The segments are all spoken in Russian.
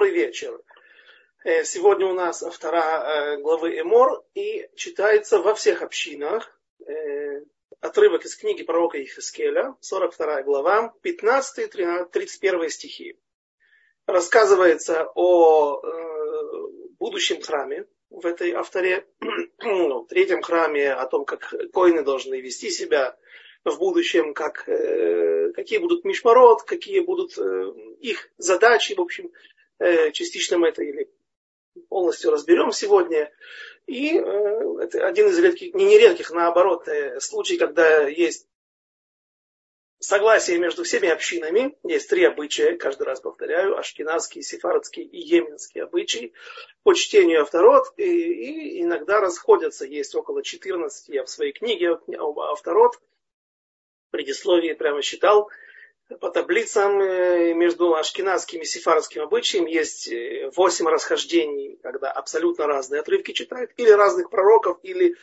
Добрый вечер. Э, сегодня у нас автора э, главы Эмор и читается во всех общинах э, отрывок из книги пророка Ихискеля, 42 глава, 15-31 стихи. Рассказывается о будущем храме в этой авторе, в третьем храме, о том, как коины должны вести себя в будущем, как, какие будут мишмарот, какие будут их задачи, в общем, частично мы это или полностью разберем сегодня. И э, это один из редких, не нередких, наоборот, э, случаев, когда есть согласие между всеми общинами. Есть три обычая, каждый раз повторяю, ашкенадский, сефардский и йеменский обычаи по чтению авторот. И, и иногда расходятся, есть около 14, я в своей книге авторот, предисловии прямо считал, по таблицам э, между ашкенадским и сифарским обычаем есть э, восемь расхождений, когда абсолютно разные отрывки читают, или разных пророков, или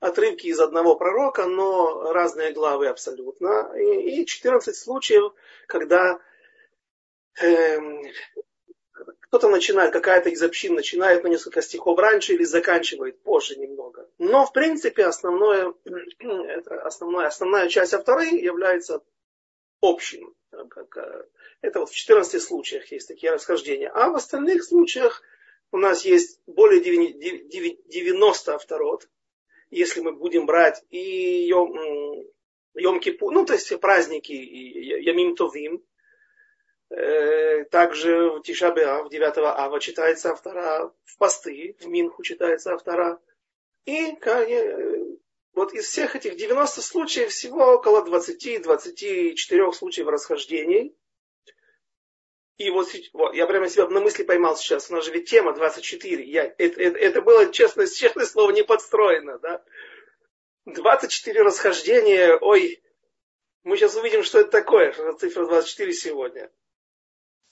отрывки из одного пророка, но разные главы абсолютно. И, 14 случаев, когда э, кто-то начинает, какая-то из общин начинает на несколько стихов раньше или заканчивает позже немного. Но, в принципе, основное, это основная, основная часть авторы является общим. Э, это вот в 14 случаях есть такие расхождения. А в остальных случаях у нас есть более 90 авторот. Если мы будем брать и Йом, Йом Кипу, ну то есть праздники Ямим Товим, э, также в Тишабеа, в 9 Ава читается автора, в посты, в Минху читается автора. И вот из всех этих 90 случаев всего около 20-24 случаев расхождений. И вот я прямо себя на мысли поймал сейчас. У нас же ведь тема 24. Я, это, это, это было, честно, честное слово, не подстроено. Да? 24 расхождения. Ой, мы сейчас увидим, что это такое. Что цифра 24 сегодня.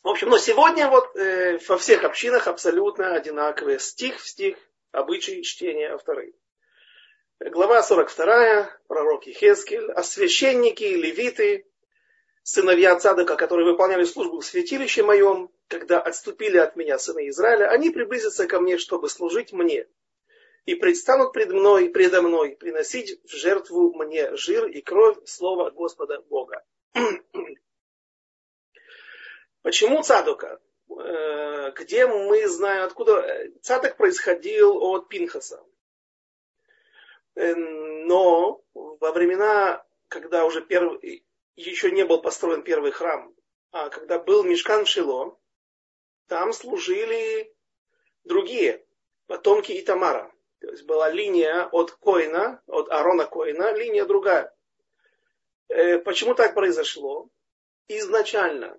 В общем, но сегодня вот э, во всех общинах абсолютно одинаковые. Стих в стих, обычаи чтения авторы. Глава 42, пророк Ехескель, а священники левиты, сыновья Цадока, которые выполняли службу в святилище моем, когда отступили от меня сыны Израиля, они приблизятся ко мне, чтобы служить мне, и предстанут пред мной, предо мной, приносить в жертву мне жир и кровь слова Господа Бога. Почему Цадока? Э, где мы знаем, откуда Цадок происходил от Пинхаса. Э, но во времена, когда уже первый, еще не был построен первый храм, а когда был Мешкан Шило, там служили другие, потомки Итамара. То есть была линия от Коина, от Арона Коина, линия другая. Э, почему так произошло? Изначально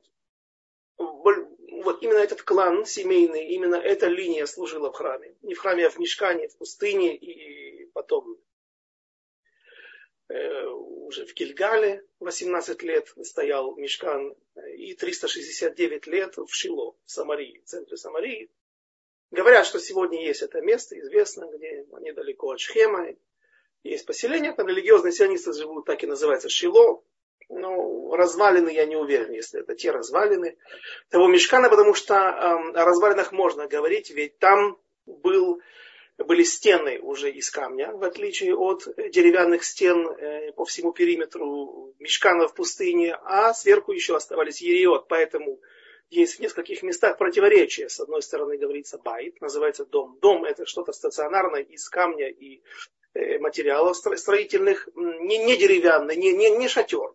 вот именно этот клан семейный, именно эта линия служила в храме. Не в храме, а в мешкане, в пустыне и потом Э, уже в Кильгале 18 лет стоял Мешкан и 369 лет в Шило, в Самарии, в центре Самарии. Говорят, что сегодня есть это место, известно, где недалеко от Шхема. Есть поселение, там религиозные сионисты живут, так и называется Шило. Но развалины, я не уверен, если это те развалины того мешкана, потому что э, о развалинах можно говорить, ведь там был были стены уже из камня, в отличие от деревянных стен э, по всему периметру мешкана в пустыне, а сверху еще оставались ериот, поэтому есть в нескольких местах противоречия. С одной стороны говорится байт, называется дом. Дом это что-то стационарное из камня и э, материалов строительных, не, не деревянный, не, не, не шатер.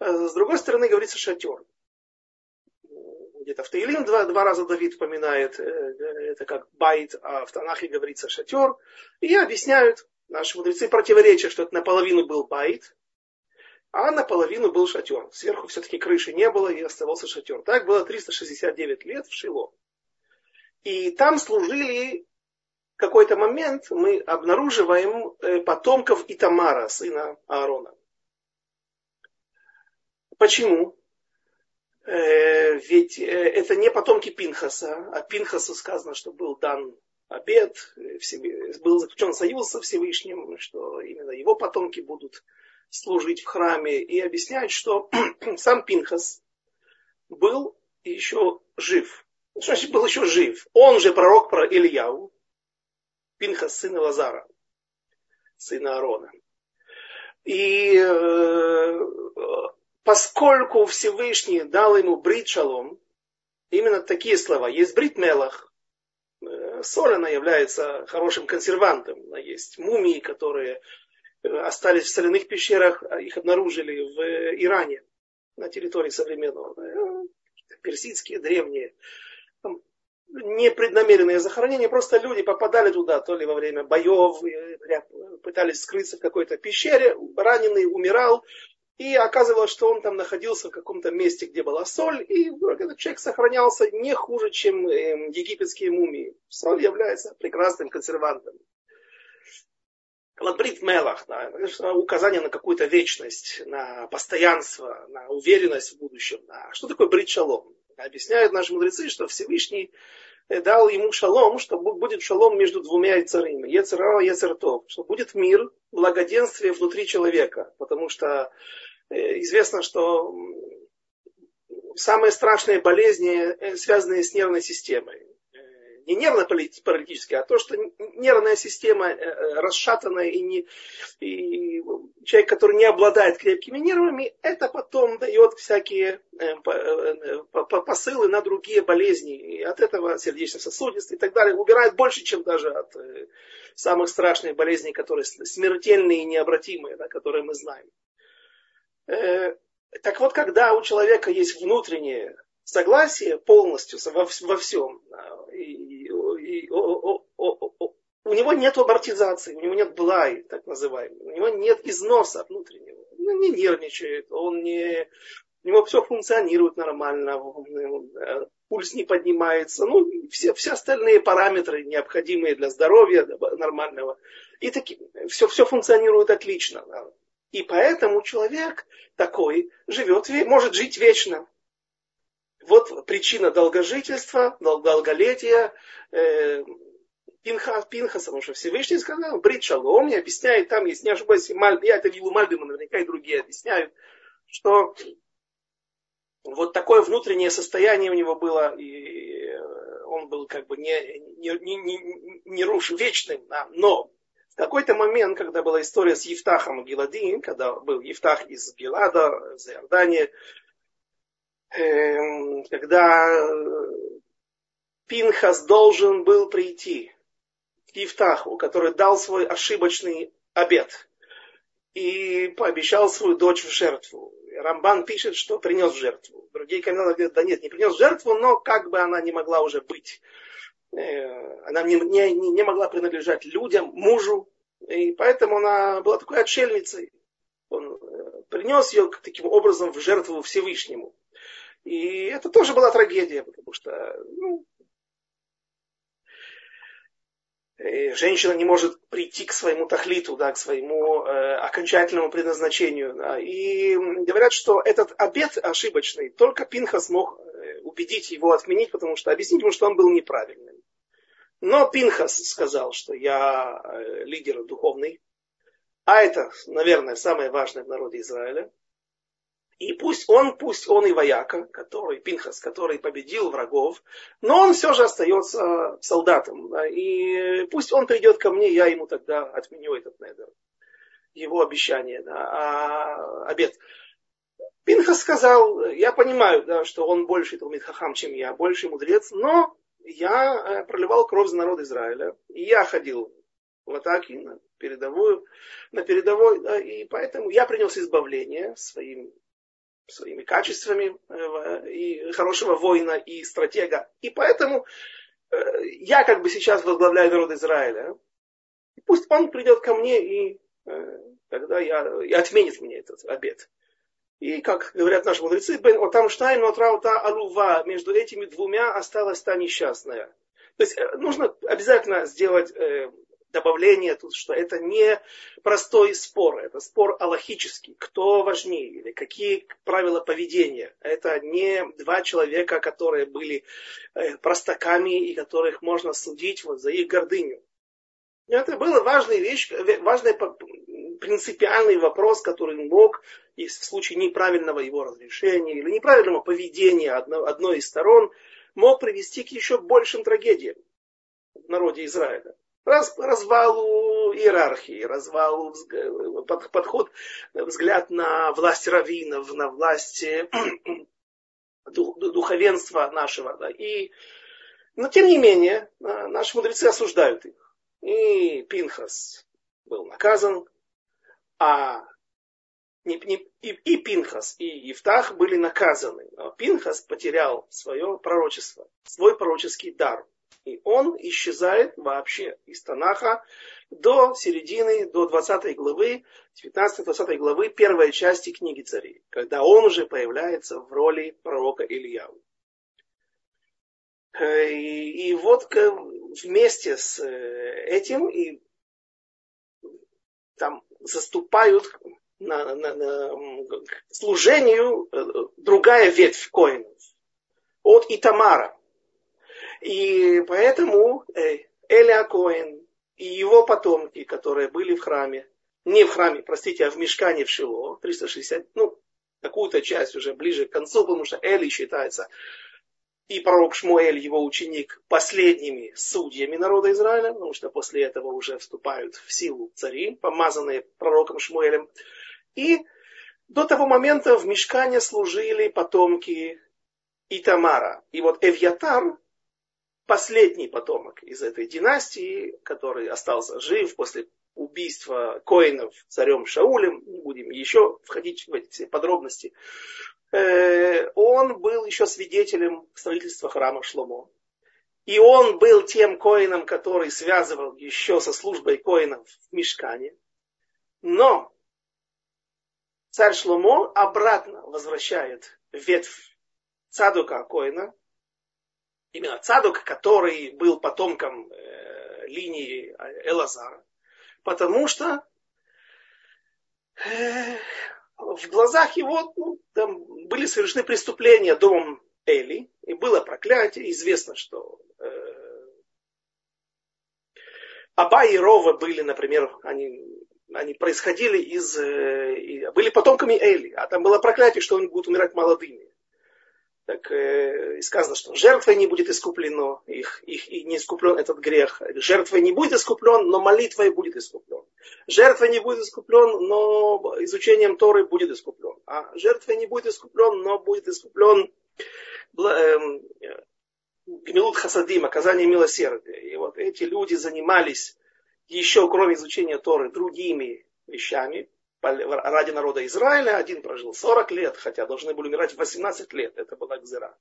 А с другой стороны говорится шатер где-то в Теилим два, два раза Давид упоминает, э, это как בית, а в Танахе говорится шатер. И объясняют наши мудрецы противоречия, что это наполовину был בית, а наполовину был шатер. Сверху все-таки крыши не было и оставался шатер. Так было 369 лет в Шило. И там служили какой-то момент мы обнаруживаем э, потомков Итамара, сына Аарона. Почему? Э, ведь э, это не потомки Пинхаса, а Пинхасу сказано, что был дан обед, был заключен союз со Всевышним, что именно его потомки будут служить в храме, и объясняют, что сам Пинхас был еще жив. Что значит был еще жив? Он же пророк про Ильяу, Пинхас, сына Лазара, сына Аарона. И э, поскольку Всевышний дал ему брит шалом, именно такие слова. Есть брит мелах, э, соль, она является хорошим консервантом. Есть мумии, которые э, остались в соляных пещерах, а их обнаружили в Иране, на территории современного. Э, персидские, древние. непреднамеренные захоронения, просто люди попадали туда, то ли во время боев, пытались скрыться в какой-то пещере, раненый умирал, и оказывалось, что он там находился в каком-то месте, где была соль, и этот человек сохранялся не хуже, чем э, египетские мумии. Соль является прекрасным консервантом. Ладбрит Мелах, да, указание на какую-то вечность, на постоянство, на уверенность в будущем. Да. Что такое брит шалом? Объясняют наши мудрецы, что Всевышний э, дал ему шалом, что будет шалом между двумя яцерами, яцера и яцертов, что будет мир, благоденствие внутри человека, потому что известно, что самые страшные болезни э, связаны с нервной системой. Э, не нервно-паралитические, а то, что нервная система расшатанная и, не, и человек, который не обладает крепкими нервами, это потом дает всякие посылы на другие болезни. И от этого сердечно-сосудистые и так далее убирает больше, чем даже от самых страшных болезней, которые смертельные и необратимые, да, которые мы знаем. Э, так вот, когда у человека есть внутреннее согласие полностью во, во всем, и, и, о, о, о, у него нет амортизации, у него нет блай, так называемый, у него нет износа внутреннего. Он не нервничает, он не, у него все функционирует нормально, э, пульс не поднимается, ну, все, все остальные параметры, необходимые для здоровья нормального, и таки, все, все функционирует отлично. И поэтому человек такой живет, может жить вечно. Вот причина долгожительства, долголетия, э, Пинха, Пинхаса, потому что Всевышний сказал, Брит Шалом, и объясняет, там, если не ошибаюсь, Маль, я это видел Мальбима, наверняка и другие объясняют, что вот такое внутреннее состояние у него было, и он был как бы не, не, не, не, не руш вечным, да, но какой-то момент, когда была история с Евтахом Гиладин, когда был Евтах из Гилада, из Иордании, эм, когда Пинхас должен был прийти к Евтаху, который дал свой ошибочный обед и пообещал свою дочь в жертву. Рамбан пишет, что принес жертву. Другие комментаторы говорят, да нет, не принес жертву, но как бы она не могла уже быть Э, она не, не, не могла принадлежать людям, мужу, и поэтому она была такой отшельницей. Он э, принес ее таким образом в жертву Всевышнему. И это тоже была трагедия, потому что ну, э, женщина не может прийти к своему тахлиту, да, к своему э, окончательному предназначению. Да. И говорят, что этот обед ошибочный, только Пинха смог убедить его отменить, потому что объяснить ему, что он был неправильным. Но Пинхас сказал, что я э, лидер духовный, а это, наверное, самое важное в народе Израиля. И пусть он, пусть он и вояка, который, Пинхас, который победил врагов, но он все же остается солдатом. И пусть он придет ко мне, я ему тогда отменю этот недер. Его обещание, да, а, обед. Пинхас сказал, я понимаю, да, что он больше Талмит Хахам, чем я, больше мудрец, но я э, проливал кровь за народ Израиля. И я ходил в атаке на передовую, на передовой, да, и поэтому я принес избавление своим, своими качествами э, и хорошего воина и стратега. И поэтому э, я как бы сейчас возглавляю народ Израиля. Пусть он придет ко мне и тогда я, и отменит мне этот обед. И, как говорят наши мудрецы, бен отам штайн отраута алува, между этими двумя осталась та несчастная. То есть э, нужно обязательно сделать э, добавление тут, что это не простой спор, это спор аллахический, кто важнее или какие правила поведения. Это не два человека, которые были э, простаками и которых можно судить вот за их гордыню. Это была важная вещь, важный принципиальный вопрос, который мог, в случае неправильного его разрешения или неправильного поведения одной из сторон, мог привести к еще большим трагедиям в народе Израиля. Раз, развалу иерархии, развалу под, подход, взгляд на власть раввинов, на власть э, духовенства нашего. Да, и, но тем не менее, э, наши мудрецы осуждают их. И Пинхас был наказан, а не, не, и, и Пинхас, и Евтах были наказаны. Но Пинхас потерял свое пророчество, свой пророческий дар. И он исчезает вообще из Танаха до середины, до 20 главы, 19-20 главы первой части книги царей, когда он уже появляется в роли пророка Ильяу. Э, и, вот вместе с э, этим и там заступают на, на, на служению э, другая ветвь коинов от Итамара. И поэтому Эля Коин и его потомки, которые были в храме, не в храме, простите, а в мешкане в Шило, 360, ну, какую-то часть уже ближе к концу, потому что Эли считается и пророк Шмуэль, его ученик, последними судьями народа Израиля, потому что после этого уже вступают в силу цари, помазанные пророком Шмуэлем. И до того момента в Мешкане служили потомки Итамара. И вот Эвьятар, последний потомок из этой династии, который остался жив после убийства коинов царем Шаулем, не будем еще входить в эти подробности, он был еще свидетелем строительства храма Шломо. И он был тем коином, который связывал еще со службой коинов в Мешкане. Но царь Шломо обратно возвращает ветвь Цадука Коина, именно Цадук, который был потомком э, линии Элазара, потому что э, в глазах его ну, там были совершены преступления домом Эли, и было проклятие. Известно, что э, Аба и Рова были, например, они, они происходили из, э, были потомками Эли, а там было проклятие, что они будут умирать молодыми так э, сказано, что жертвой не будет искуплено, их, их и не искуплен этот грех. Жертвой не будет искуплен, но молитвой будет искуплен. Жертвой не будет искуплен, но изучением Торы будет искуплен. А жертвой не будет искуплен, но будет искуплен эм, Гмилут Хасадим, оказание милосердия. И вот эти люди занимались еще, кроме изучения Торы, другими вещами, ради народа Израиля. Один прожил 40 лет, хотя должны были умирать 18 лет. Это была Гзера.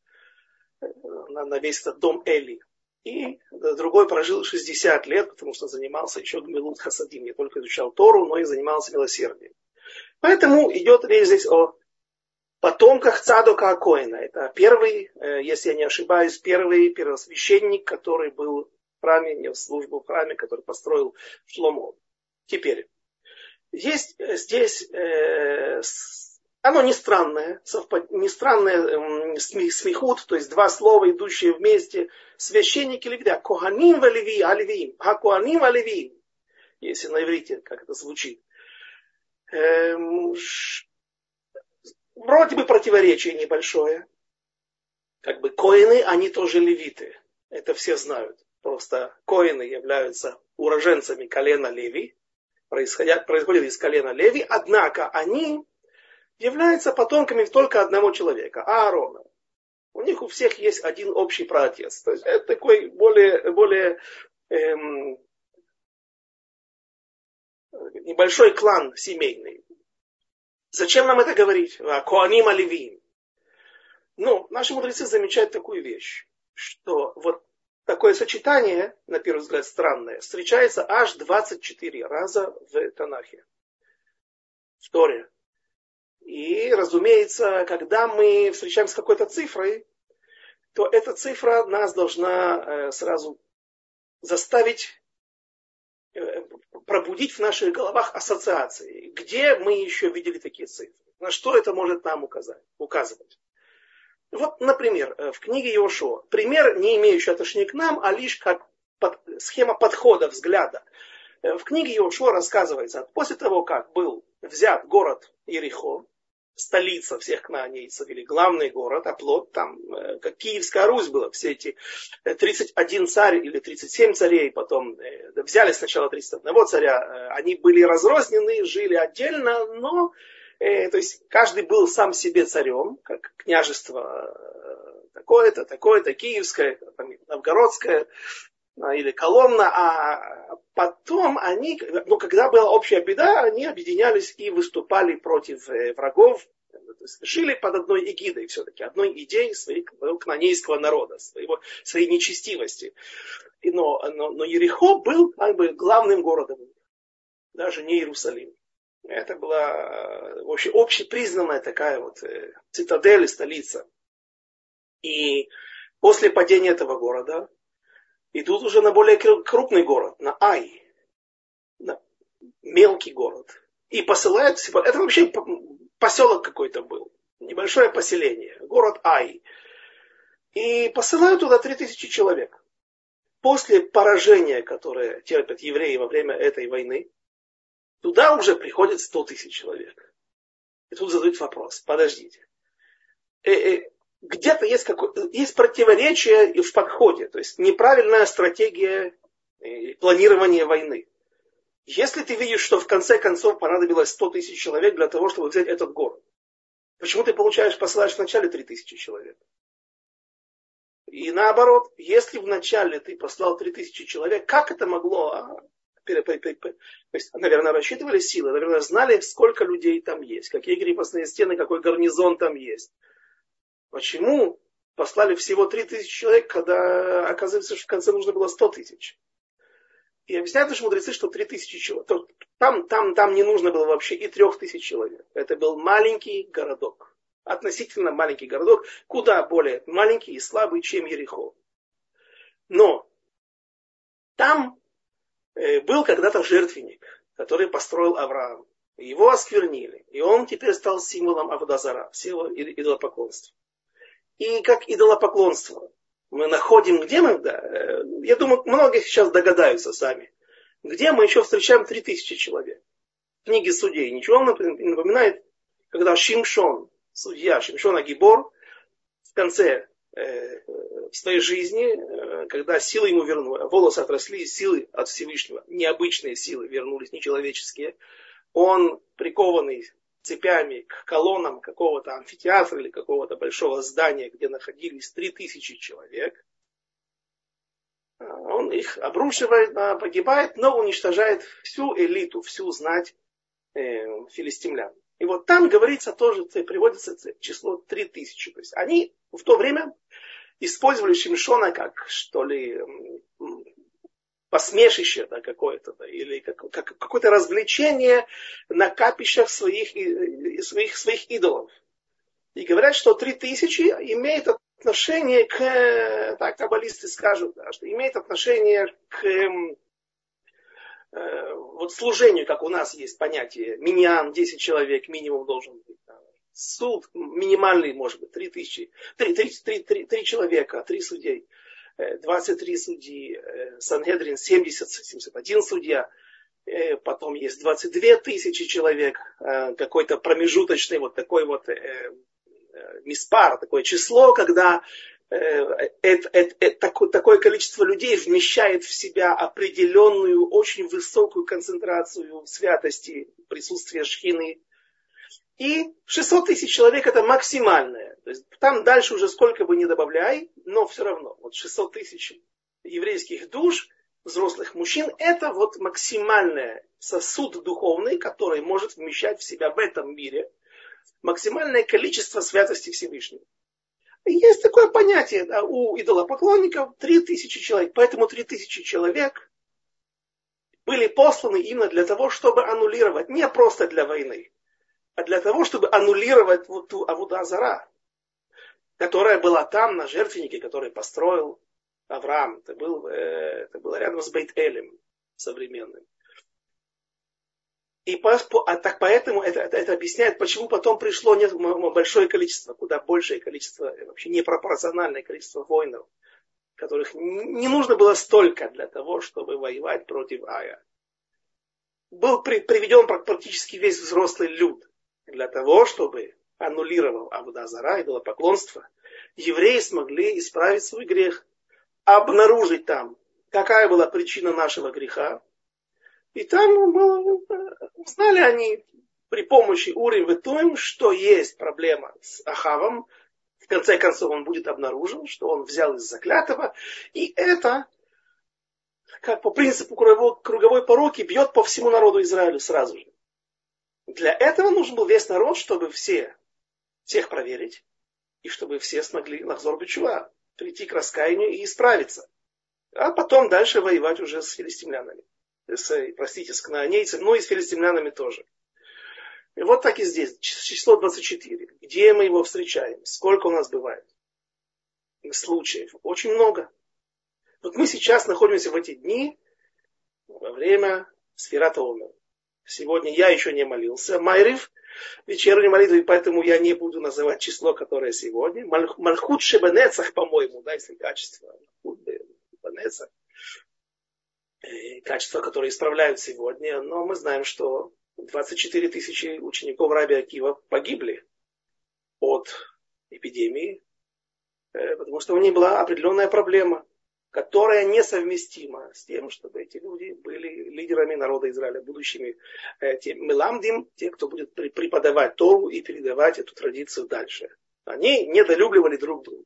На, на весь этот дом Эли. И другой прожил 60 лет, потому что занимался еще Гмилут Хасадим. Не только изучал Тору, но и занимался милосердием. Поэтому идет речь здесь о потомках Цадока Акоина. Это первый, э, если я не ошибаюсь, первый первосвященник, который был в храме, не в службу в храме, который построил Шломо. Теперь, есть э, здесь, э, оно не странное, совпад... не странное смехут, то есть два слова, идущие вместе, священники левита, коганим ва леви, а левиим, а коаним а левиим, если на иврите, как это звучит. Эм. Вроде бы противоречие небольшое. Как бы коины, они тоже левиты. Это все знают. Просто коины являются уроженцами колена Леви, происходят, происходят из колена Леви, однако они являются потомками только одного человека, Аарона. У них у всех есть один общий праотец. То есть это такой более, более эм, небольшой клан семейный. Зачем нам это говорить? А, Коаним Оливиим. Ну, наши мудрецы замечают такую вещь, что вот такое сочетание, на первый взгляд странное, встречается аж 24 раза в Танахе, в Торе. И, разумеется, когда мы встречаемся с какой-то цифрой, то эта цифра нас должна э, сразу заставить э, пробудить в наших головах ассоциации. Где мы еще видели такие цифры? На что это может нам указать, указывать? Вот, например, э, в книге Иошуа, пример, не имеющий отношения к нам, а лишь как под, схема подхода, взгляда. Э, в книге Иошуа рассказывается, после того, как был взят город Ирихо, столица всех кнаанейцев, или главный город, плод там, э, как Киевская Русь была, все эти 31 царь или 37 царей, потом взяли сначала 31 царя, они были разрознены, жили отдельно, но то есть каждый был сам себе царем, как княжество такое-то, такое-то, киевское, новгородское, а, или Коломна, а потом они, ну, когда была общая беда, они объединялись и выступали против э, врагов, то есть жили под одной эгидой все-таки, одной идеей своего кнанейского народа, своего, своей нечестивости. Но, но, но Ерехо был как бы главным городом, даже не Иерусалим. Это была э, вообще общепризнанная такая вот э, цитадель, столица. И после падения этого города идут уже на более крупный город, на Ай, на мелкий город. И посылают, это вообще поселок какой-то был, небольшое поселение, город Ай. И посылают туда 3000 человек. После поражения, которое терпят евреи во время этой войны, туда уже приходит 100 тысяч человек. И тут задают вопрос, подождите, э, э, где-то есть, какое, есть противоречие в подходе, то есть неправильная стратегия э, планирования войны. Если ты видишь, что в конце концов понадобилось 100 тысяч человек для того, чтобы взять этот город, почему ты получаешь, посылаешь вначале 3 тысячи человек? И наоборот, если вначале ты послал 3 тысячи человек, как это могло? Наверное, рассчитывали силы, наверное, знали, сколько людей там есть, какие крепостные стены, какой гарнизон там есть. Почему послали всего 3000 человек, когда оказывается, что в конце нужно было 100 тысяч? И объясняют наши мудрецы, что 3000 человек. Там, там, там не нужно было вообще и 3000 человек. Это был маленький городок. Относительно маленький городок, куда более маленький и слабый, чем Ерехо. Но там был когда-то жертвенник, который построил Авраам. Его осквернили. И он теперь стал символом Авдазара, символом идолопоклонства и как идолопоклонство. Мы находим, где мы, да, э, я думаю, многие сейчас догадаются сами, где мы еще встречаем 3000 человек. В книге судей ничего вам напоминает, когда Шимшон, судья Шимшон Агибор, в конце э, своей жизни, э, когда силы ему вернули, волосы отросли, силы от Всевышнего, необычные силы вернулись, нечеловеческие, он прикованный цепями к колоннам какого-то амфитеатра или какого-то большого здания, где находились 3000 человек. А, он их обрушивает, а, погибает, но уничтожает всю элиту, всю знать э, филистимлян. И вот там говорится тоже, приводится число 3000. То есть они в то время использовали Шимшона как, что ли, посмешище да, какое-то, да, или как, как, какое-то развлечение на капищах своих, своих, своих идолов. И говорят, что три тысячи имеет отношение к, так каббалисты скажут, да, что имеет отношение к э, вот служению, как у нас есть понятие, миньян, 10 человек минимум должен быть. Суд минимальный может быть, 3 тысячи, 3, 3, 3, 3, 3 человека, 3 судей. 23 судьи, э, Сангедрин 70, 71 судья, э, потом есть 22 тысячи человек, э, какой-то промежуточный вот такой вот миспар, такое число, когда это, это, это, такое, такое количество людей вмещает в себя определенную, очень высокую концентрацию святости, присутствия шхины, и 600 тысяч человек это максимальное. То есть там дальше уже сколько бы ни добавляй, но все равно. Вот 600 тысяч еврейских душ, взрослых мужчин, это вот максимальный сосуд духовный, который может вмещать в себя в этом мире максимальное количество святости Всевышнего. Есть такое понятие да, у идолопоклонников 3000 человек. Поэтому 3000 человек были посланы именно для того, чтобы аннулировать, не просто для войны, а для того, чтобы аннулировать вот ту Авудазара, которая была там, на жертвеннике, который построил Авраам. Это, был, э, это было рядом с Бейт-Элем современным. И по, а так поэтому это, это, это объясняет, почему потом пришло нет, большое количество, куда большее количество, э, вообще непропорциональное количество воинов, которых не нужно было столько для того, чтобы воевать против Ая. Был при, приведен практически весь взрослый люд для того, чтобы аннулировал Абудазара, идолопоклонство, евреи смогли исправить свой грех, обнаружить там, какая была причина нашего греха. И там было, узнали они при помощи Урим Ветуем, что есть проблема с Ахавом. В конце концов он будет обнаружен, что он взял из заклятого. И это, как по принципу круговой, круговой пороки, бьет по всему народу Израилю сразу же. Для этого нужен был весь народ, чтобы все, всех проверить, и чтобы все смогли Лахзор Бичува прийти к раскаянию и исправиться. А потом дальше воевать уже с филистимлянами. С, простите, с кнаанейцами, ну и с филистимлянами тоже. И вот так и здесь, число 24. Где мы его встречаем? Сколько у нас бывает? Случаев. Очень много. Вот мы сейчас находимся в эти дни во время Сферата Омер. Сегодня я еще не молился. Майрив, вечерней молитвы, поэтому я не буду называть число, которое сегодня. Мальхут Шебенецах, по-моему, да, если качество. Шебенецах. Э, качества, которые исправляют сегодня. Но мы знаем, что 24 тысячи учеников Раби Акива погибли от эпидемии, э, потому что у них была определенная проблема которая несовместима с тем, чтобы эти люди были лидерами народа Израиля, будущими э, меламдим, те, кто будет преподавать Тору и передавать эту традицию дальше. Они недолюбливали друг друга.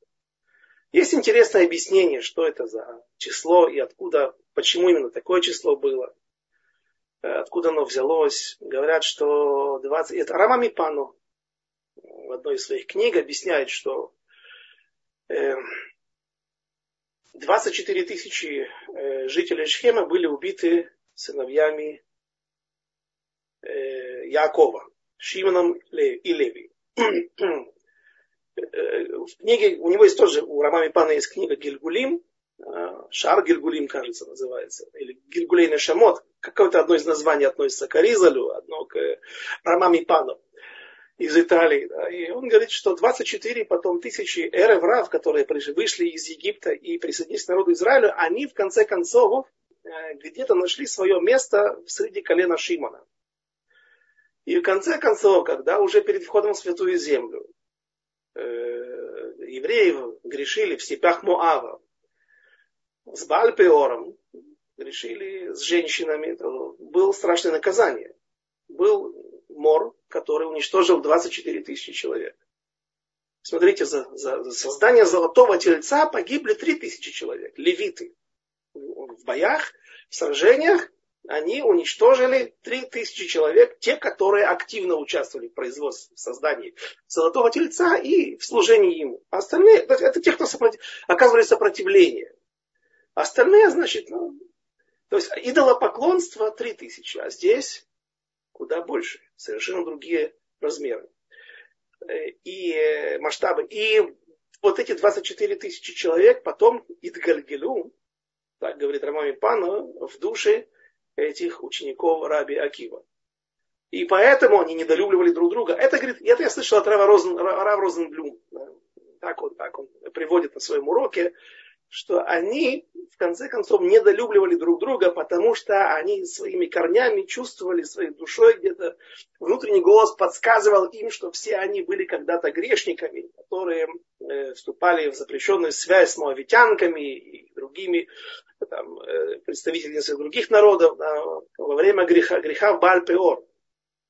Есть интересное объяснение, что это за число и откуда, почему именно такое число было, э, откуда оно взялось. Говорят, что 20... Это Рама Мипану в одной из своих книг объясняет, что э, 24 тысячи э, жителей Шхема были убиты сыновьями э, Якова, Шимоном и Леви. Э, в книге, у него есть тоже, у Рамами Пана есть книга Гильгулим, Шар Гильгулим, кажется, называется, или Гильгулейный Шамот, какое-то одно из названий относится к Аризалю, одно к Рамами Пану из Италии. Да, и он говорит, что 24 потом тысячи эреврав, которые вышли из Египта и присоединились к народу Израиля, они в конце концов э, где-то нашли свое место среди колена Шимона. И в конце концов, когда уже перед входом в Святую Землю э, евреев грешили в степях Моава с Бальпеором, грешили с женщинами, то было страшное наказание. Был мор, который уничтожил 24 тысячи человек. Смотрите, за, за, создание золотого тельца погибли 3 тысячи человек, левиты. В боях, в сражениях они уничтожили 3 тысячи человек, те, которые активно участвовали в производстве, в создании золотого тельца и в служении ему. Остальные, это те, кто сопротив, оказывали сопротивление. Остальные, значит, ну, то есть идолопоклонство 3 тысячи, а здесь куда больше, совершенно другие размеры э, и э, масштабы. И вот эти 24 тысячи человек потом идгальгелю, так говорит Рамами Пана, в душе этих учеников Раби Акива. И поэтому они недолюбливали друг друга. Это, говорит, это я слышал от Рава, Розен, Рава Розенблюм. Так он, так он приводит на своем уроке, что они в конце концов недолюбливали друг друга, потому что они своими корнями чувствовали своей душой где-то внутренний голос подсказывал им, что все они были когда-то грешниками, которые э, вступали в запрещенную связь с моавитянками и другими там, э, представителями других народов да, во время греха, греха в Бальпеор.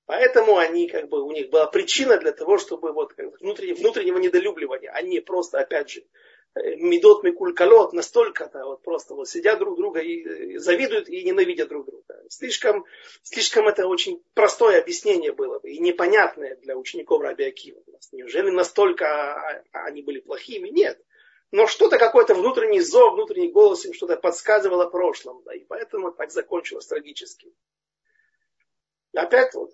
Поэтому они, как бы, у них была причина для того, чтобы вот, внутреннего, внутреннего недолюбливания, а не просто, опять же, медот микулькалот настолько -то вот просто вот сидят друг друга и завидуют и ненавидят друг друга. Слишком, слишком это очень простое объяснение было бы и непонятное для учеников Раби Акива. Неужели настолько они были плохими? Нет. Но что-то, какой-то внутренний зов, внутренний голос им что-то подсказывало прошлом. Да, и поэтому так закончилось трагически. Опять, вот,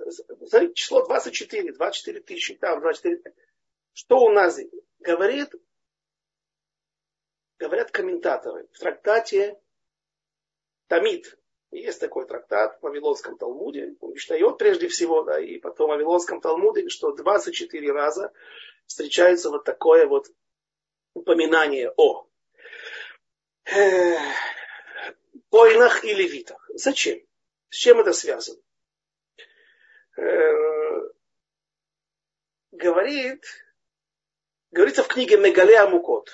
смотрите, число 24, 24 тысячи, там, 24. Что у нас говорит говорят комментаторы, в трактате Тамид, есть такой трактат в Вавилонском Талмуде, он Миштайот прежде всего, да, и потом в Вавилонском Талмуде, что 24 раза встречается вот такое вот упоминание о коинах и левитах. Зачем? С чем это связано? говорит, говорится в книге Мегалея Мукот,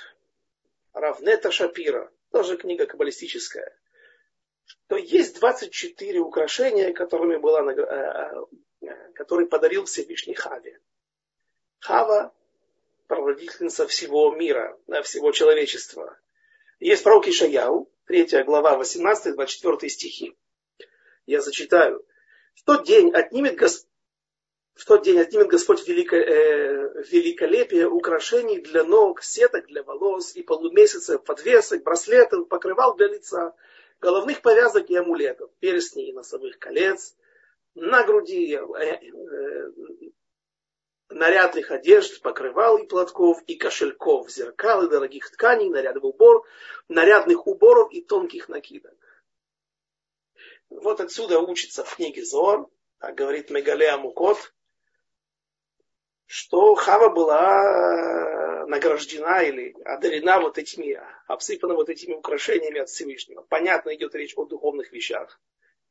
Равнета Шапира, тоже книга каббалистическая, что есть 24 украшения, которыми была, э, э, которые подарил Всевышний Хаве. Хава – прародительница всего мира, всего человечества. Есть пророк Ишаяу, 3 глава, 18-24 стихи. Я зачитаю. В тот день отнимет, Гос... в тот день отнимет Господь велико... э... великолепие украшений для ног, сеток для волос и полумесяцев, подвесок, браслетов, покрывал для лица, головных повязок и амулетов, перстней и носовых колец, на груди э, э, нарядных одежд, покрывал и платков, и кошельков, зеркал и дорогих тканей, нарядов убор, нарядных уборов и тонких накидок. Вот отсюда учится в книге Зор, так говорит Мегалея Мукот, что Хава была награждена или одарена вот этими, обсыпана вот этими украшениями от Всевышнего. Понятно, идет речь о духовных вещах.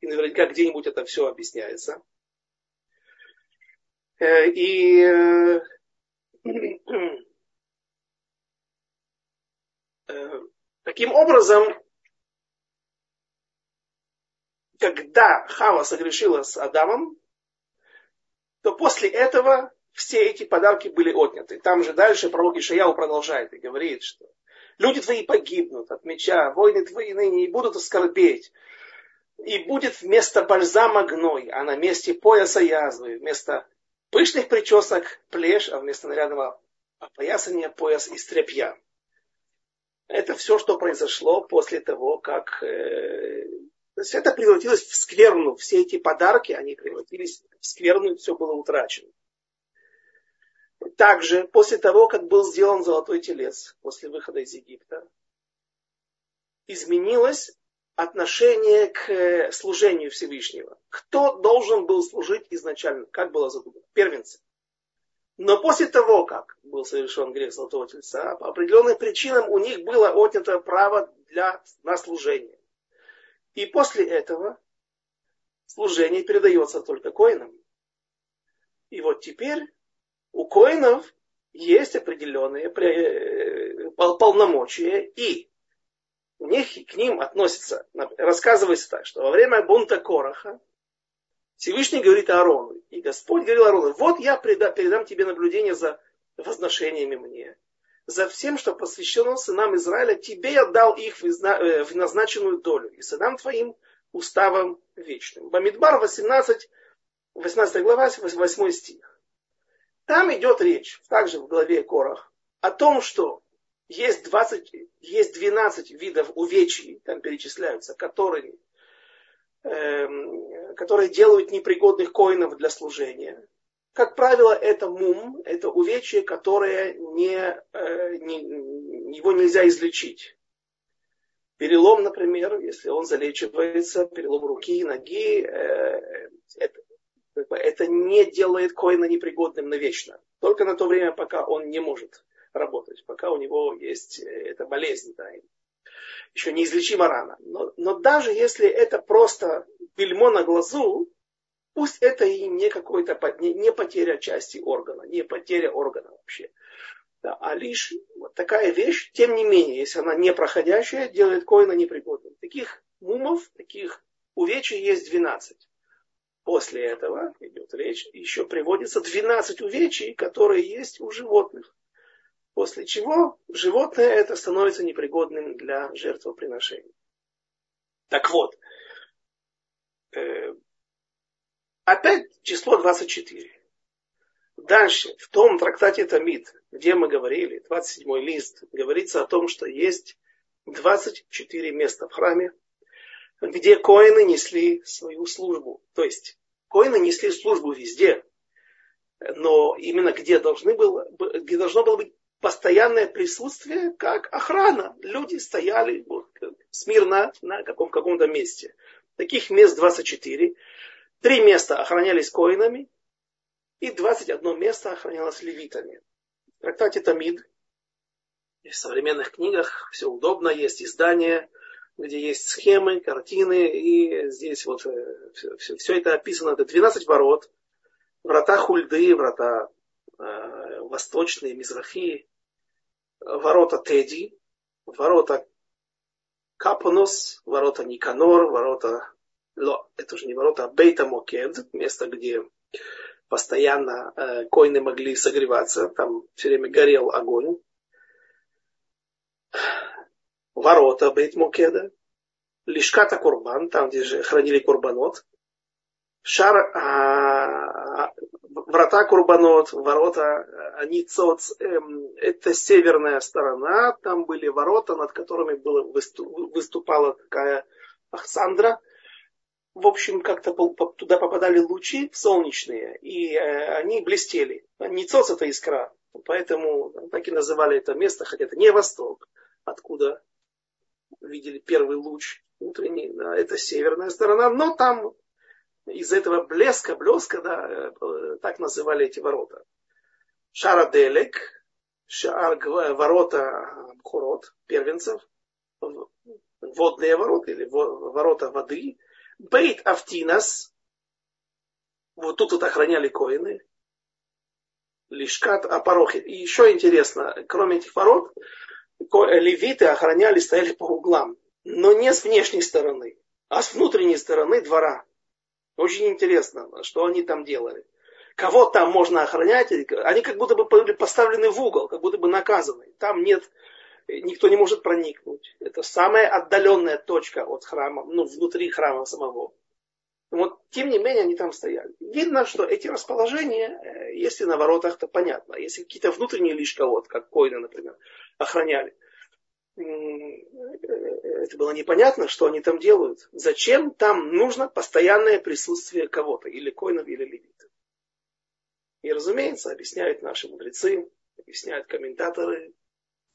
И наверняка где-нибудь это все объясняется. Э, и э, э, таким образом, когда Хава согрешила с Адамом, то после этого все эти подарки были отняты. Там же дальше пророк Ишаяу продолжает и говорит, что люди твои погибнут от меча, войны твои ныне и будут оскорбеть. И будет вместо бальзама гной, а на месте пояса язвы, вместо пышных причесок плешь, а вместо нарядного опоясания пояс из тряпья. Это все, что произошло после того, как э, это превратилось в скверну. Все эти подарки, они превратились в скверну, и все было утрачено. Также, после того, как был сделан золотой телец, после выхода из Египта, изменилось отношение к э, служению Всевышнего. Кто должен был служить изначально? Как было задумано? Первенцы. Но после того, как был совершен грех Золотого Тельца, по определенным причинам у них было отнято право для, на служение. И после этого служение передается только коинам. И вот теперь у коинов есть определенные э, полномочия, и у них к ним относится, рассказывается так, что во время бунта Короха Всевышний говорит Аарону, и Господь говорил Аарону, вот я передам тебе наблюдение за возношениями мне за всем, что посвящено сынам Израиля, тебе я дал их э, в назначенную долю, и сынам твоим уставом вечным. Бамидбар 18, 18 глава, 8 стих. Там идет речь, также в главе Корах, о том, что есть, 20, есть 12 видов увечий, там перечисляются, которые, э, которые делают непригодных коинов для служения. Как правило, это мум, это увечье, которое не, э, не, его нельзя излечить. Перелом, например, если он залечивается, перелом руки, ноги, э, это, это не делает коина непригодным навечно. Только на то время, пока он не может работать, пока у него есть э, эта болезнь, да, еще неизлечима рана. Но, но даже если это просто бельмо на глазу, Пусть это и не какой-то не, не потеря части органа, не потеря органа вообще. Да, а лишь вот такая вещь, тем не менее, если она не проходящая, делает коина непригодным. Таких мумов, таких увечий есть 12. После этого идет речь, еще приводится 12 увечий, которые есть у животных. После чего животное это становится непригодным для жертвоприношения. Так вот, э, Опять число 24. Дальше, в том трактате Тамид, где мы говорили, 27 лист, говорится о том, что есть 24 места в храме, где коины несли свою службу. То есть, коины несли службу везде, но именно где, должны было, где должно было быть постоянное присутствие, как охрана. Люди стояли вот, смирно на каком, каком-то месте. Таких мест 24. Три места охранялись коинами, и 21 место охранялось левитами. В трактате Тамид, в современных книгах все удобно, есть издания, где есть схемы, картины, и здесь вот все, все, все это описано. Это 12 ворот, врата Хульды, врата э, восточные, мизрахи, ворота Теди, ворота Капонос, ворота Никанор, ворота... Ло, это уже не ворота, а Бейта Мокед, место, где постоянно э, коины могли согреваться, там все время горел огонь. Ворота Бейт Мокеда, Лишката Курбан, там, где же хранили Курбанот, Шар, а, врата Курбанот, ворота Аницоц, эм, это северная сторона, там были ворота, над которыми было, выступала такая Ахсандра. В общем, как-то туда попадали лучи солнечные, и э, они блестели. Ницоц это искра, поэтому так и называли это место, хотя это не восток, откуда видели первый луч утренний, да, это северная сторона, но там из этого блеска, блеска, да, э, так называли эти ворота. Шараделек, шар, ворота Хурот, первенцев, водные ворота или ворота воды. Бейт Афтинас, вот тут вот охраняли коины. Лишкат Апарохи. И еще интересно, кроме этих ворот, левиты охраняли, стояли по углам, но не с внешней стороны, а с внутренней стороны двора. Очень интересно, что они там делали. Кого там можно охранять? Они как будто бы были поставлены в угол, как будто бы наказаны. Там нет, никто не может проникнуть. Это самая отдаленная точка от храма, ну, внутри храма самого. Вот, тем не менее, они там стояли. Видно, что эти расположения, э, если на воротах, то понятно. Если какие-то внутренние лишка, вот, как коины, например, охраняли, это было непонятно, что они там делают. Зачем там нужно постоянное присутствие кого-то, или коинов, или левитов. И, разумеется, объясняют наши мудрецы, объясняют комментаторы,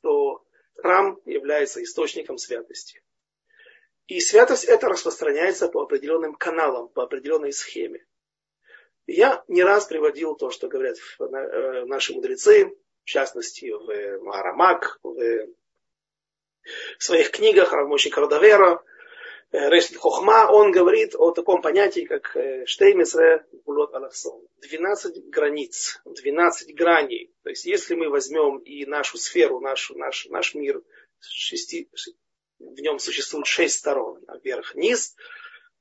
что храм является источником святости. И святость эта распространяется по определенным каналам, по определенной схеме. Я не раз приводил то, что говорят э, наши мудрецы, в частности в Арамак, в в своих книгах Равмоши Кардавера, э, Решит Хохма, он говорит о таком понятии, как э, Штеймисре Булот Алахсон. 12 границ, 12 граней. То есть, если мы возьмем и нашу сферу, наш, наш, наш мир, шести, в нем существует шесть сторон. Вверх, низ,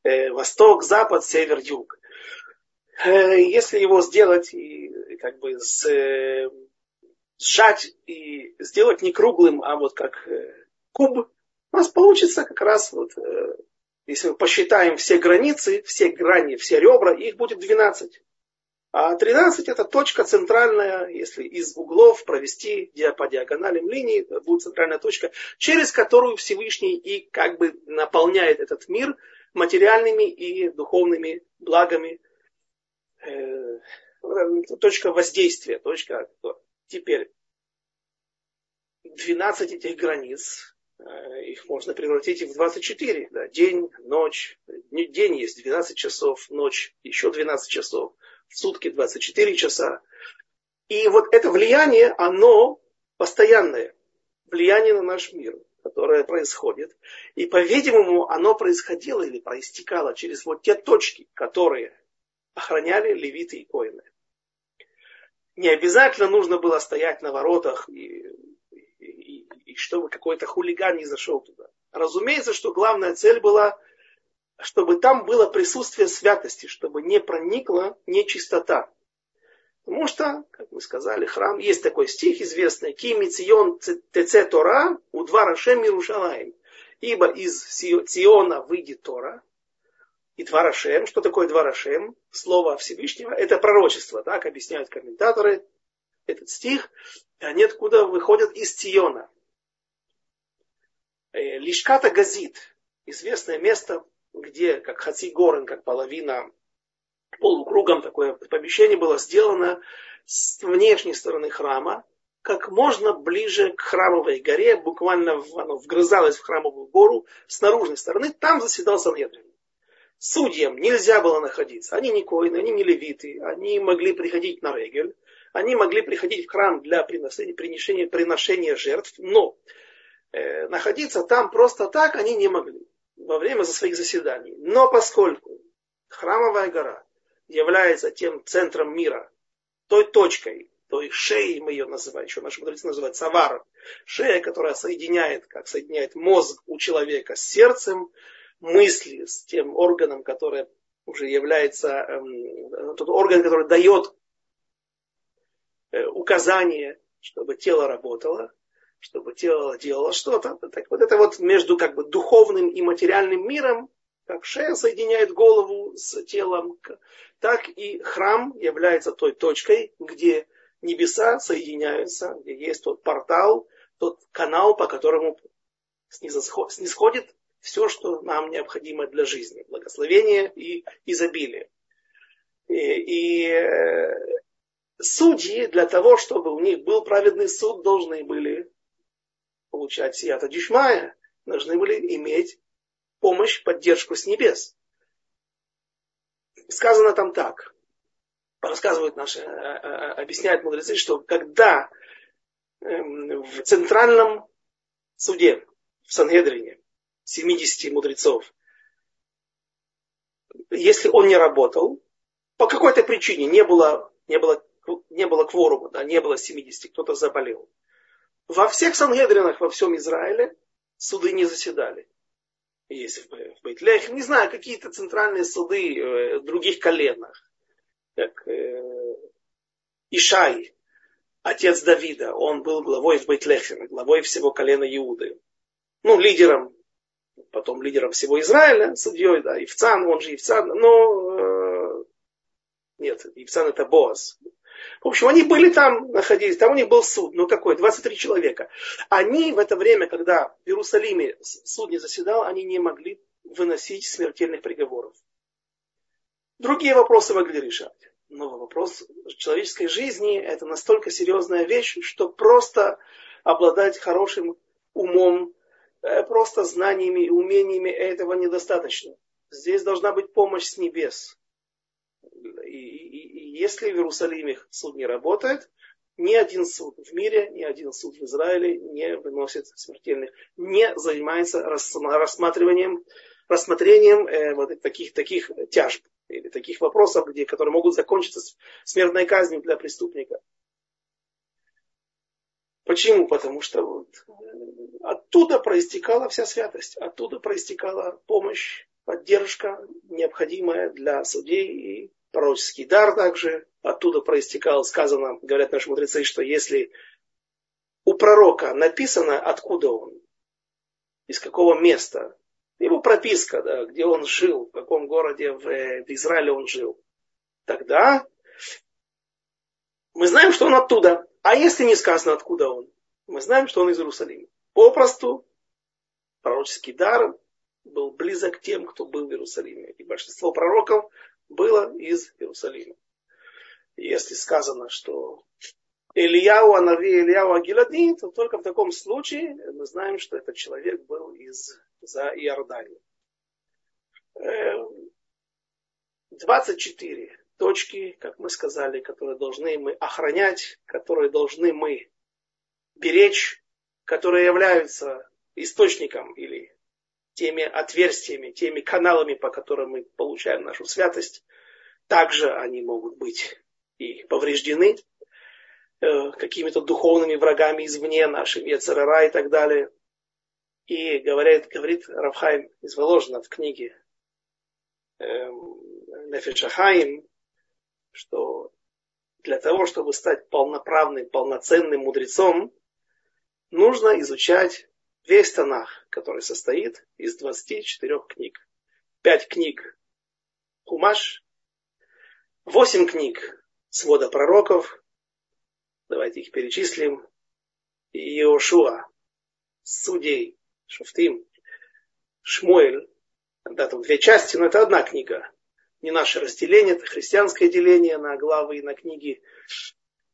э, восток, запад, север, юг. Если его сделать и как бы с, сжать и сделать не круглым, а вот как куб, у нас получится как раз вот, э, если мы посчитаем все границы, все грани, все ребра, их будет 12. А 13 это точка центральная, если из углов провести по диагональным линии, будет центральная точка, через которую Всевышний и как бы наполняет этот мир материальными и духовными благами. Э, точка воздействия, точка. Теперь 12 этих границ, Э, их можно превратить в 24. Да. День, ночь. День есть 12 часов, ночь еще 12 часов. В сутки 24 часа. И вот это влияние, оно постоянное. Влияние на наш мир, которое происходит. И, по-видимому, оно происходило или проистекало через вот те точки, которые охраняли левиты и коины. Не обязательно нужно было стоять на воротах и и чтобы какой-то хулиган не зашел туда. Разумеется, что главная цель была, чтобы там было присутствие святости, чтобы не проникла нечистота. Потому что, как мы сказали, храм, есть такой стих известный, «Кими цион теце Тора, у два Рашем Иерушалаем». Ибо из Циона выйдет Тора, и Дварашем. Что такое Дварашем? Слово Всевышнего. Это пророчество, так объясняют комментаторы. Этот стих, они откуда выходят из Циона. Э, Лишката Газит, известное место, где, как Хаци Горен, как половина полукругом такое помещение было сделано с внешней стороны храма, как можно ближе к храмовой горе, буквально оно вгрызалось в храмовую гору с наружной стороны, там заседал Санедрин. Судьям нельзя было находиться. Они не коины, они не левиты, они могли приходить на регель, они могли приходить в храм для приношения, приношения, приношения жертв, но Э, находиться там просто так они не могли во время своих заседаний. Но поскольку храмовая гора является тем центром мира, той точкой, то есть шеей мы ее называем, еще наши мудрецы называют савар. Шея, которая соединяет, как соединяет мозг у человека с сердцем, мысли с тем органом, который уже является, эм, тот орган, который дает э, указание, чтобы тело работало, чтобы тело делало что-то. Так вот это вот между как бы духовным и материальным миром, как шея соединяет голову с телом, так и храм является той точкой, где небеса соединяются, где есть тот портал, тот канал, по которому снисходит все, что нам необходимо для жизни. Благословение и изобилие. И, и э, судьи для того, чтобы у них был праведный суд, должны были получать сията дишмая, должны были иметь помощь, поддержку с небес. Сказано там так. Рассказывают наши, э, э, объясняют мудрецы, что когда эм, в центральном суде, в Сангедрине, 70 мудрецов, если он не работал, по какой-то причине не было, не было, не было кворума, да, не было 70, кто-то заболел. Во всех Сангедринах во всем Израиле суды не заседали. Есть в Бейтлехе, не знаю, какие-то центральные суды э, в других коленах. Как э, Ишай, отец Давида, он был главой в Бейтлехе, главой всего колена Иуды. Ну, лидером потом лидером всего Израиля, судьей, да, Ивцан, он же Ивцан, но э, нет, Ивцан это Боас. В общем, они были там, находились, там у них был суд, ну какой, 23 человека. Они в это время, когда в Иерусалиме суд не заседал, они не могли выносить смертельных приговоров. Другие вопросы могли решать. Но вопрос человеческой жизни это настолько серьезная вещь, что просто обладать хорошим умом, Э, просто знаниями и умениями этого недостаточно. Здесь должна быть помощь с небес. И, и, и если в Иерусалиме суд не работает, ни один суд в мире, ни один суд в Израиле не выносит смертельных, не занимается рассматриванием, рассмотрением э, вот таких, таких тяжб или таких вопросов, где, которые могут закончиться смертной казнью для преступника. Почему? Потому что вот оттуда проистекала вся святость, оттуда проистекала помощь, поддержка, необходимая для судей и пророческий дар также. Оттуда проистекал, сказано, говорят наши мудрецы, что если у пророка написано, откуда он, из какого места, его прописка, да, где он жил, в каком городе в, в Израиле он жил, тогда мы знаем, что он оттуда. А если не сказано, откуда он, мы знаем, что он из Иерусалима. Попросту пророческий дар был близок к тем, кто был в Иерусалиме. И большинство пророков было из Иерусалима. Если сказано, что Ильяу, Анави, Ильяу, Агилади, то только в таком случае мы знаем, что этот человек был из за Иордании. 24 точки, как мы сказали, которые должны мы охранять, которые должны мы беречь, которые являются источником или теми отверстиями, теми каналами, по которым мы получаем нашу святость, также они могут быть и повреждены э, какими-то духовными врагами извне, нашими Ецерара и так далее. И говорит, говорит Равхайм из Воложина в книге э, Нефешахаим, что для того, чтобы стать полноправным, полноценным мудрецом, нужно изучать весь Танах, который состоит из 24 книг. Пять книг Хумаш, восемь книг свода пророков, давайте их перечислим, Иошуа, Судей, Шуфтим, Шмуэль, да, там две части, но это одна книга. Не наше разделение, это христианское деление на главы и на книги,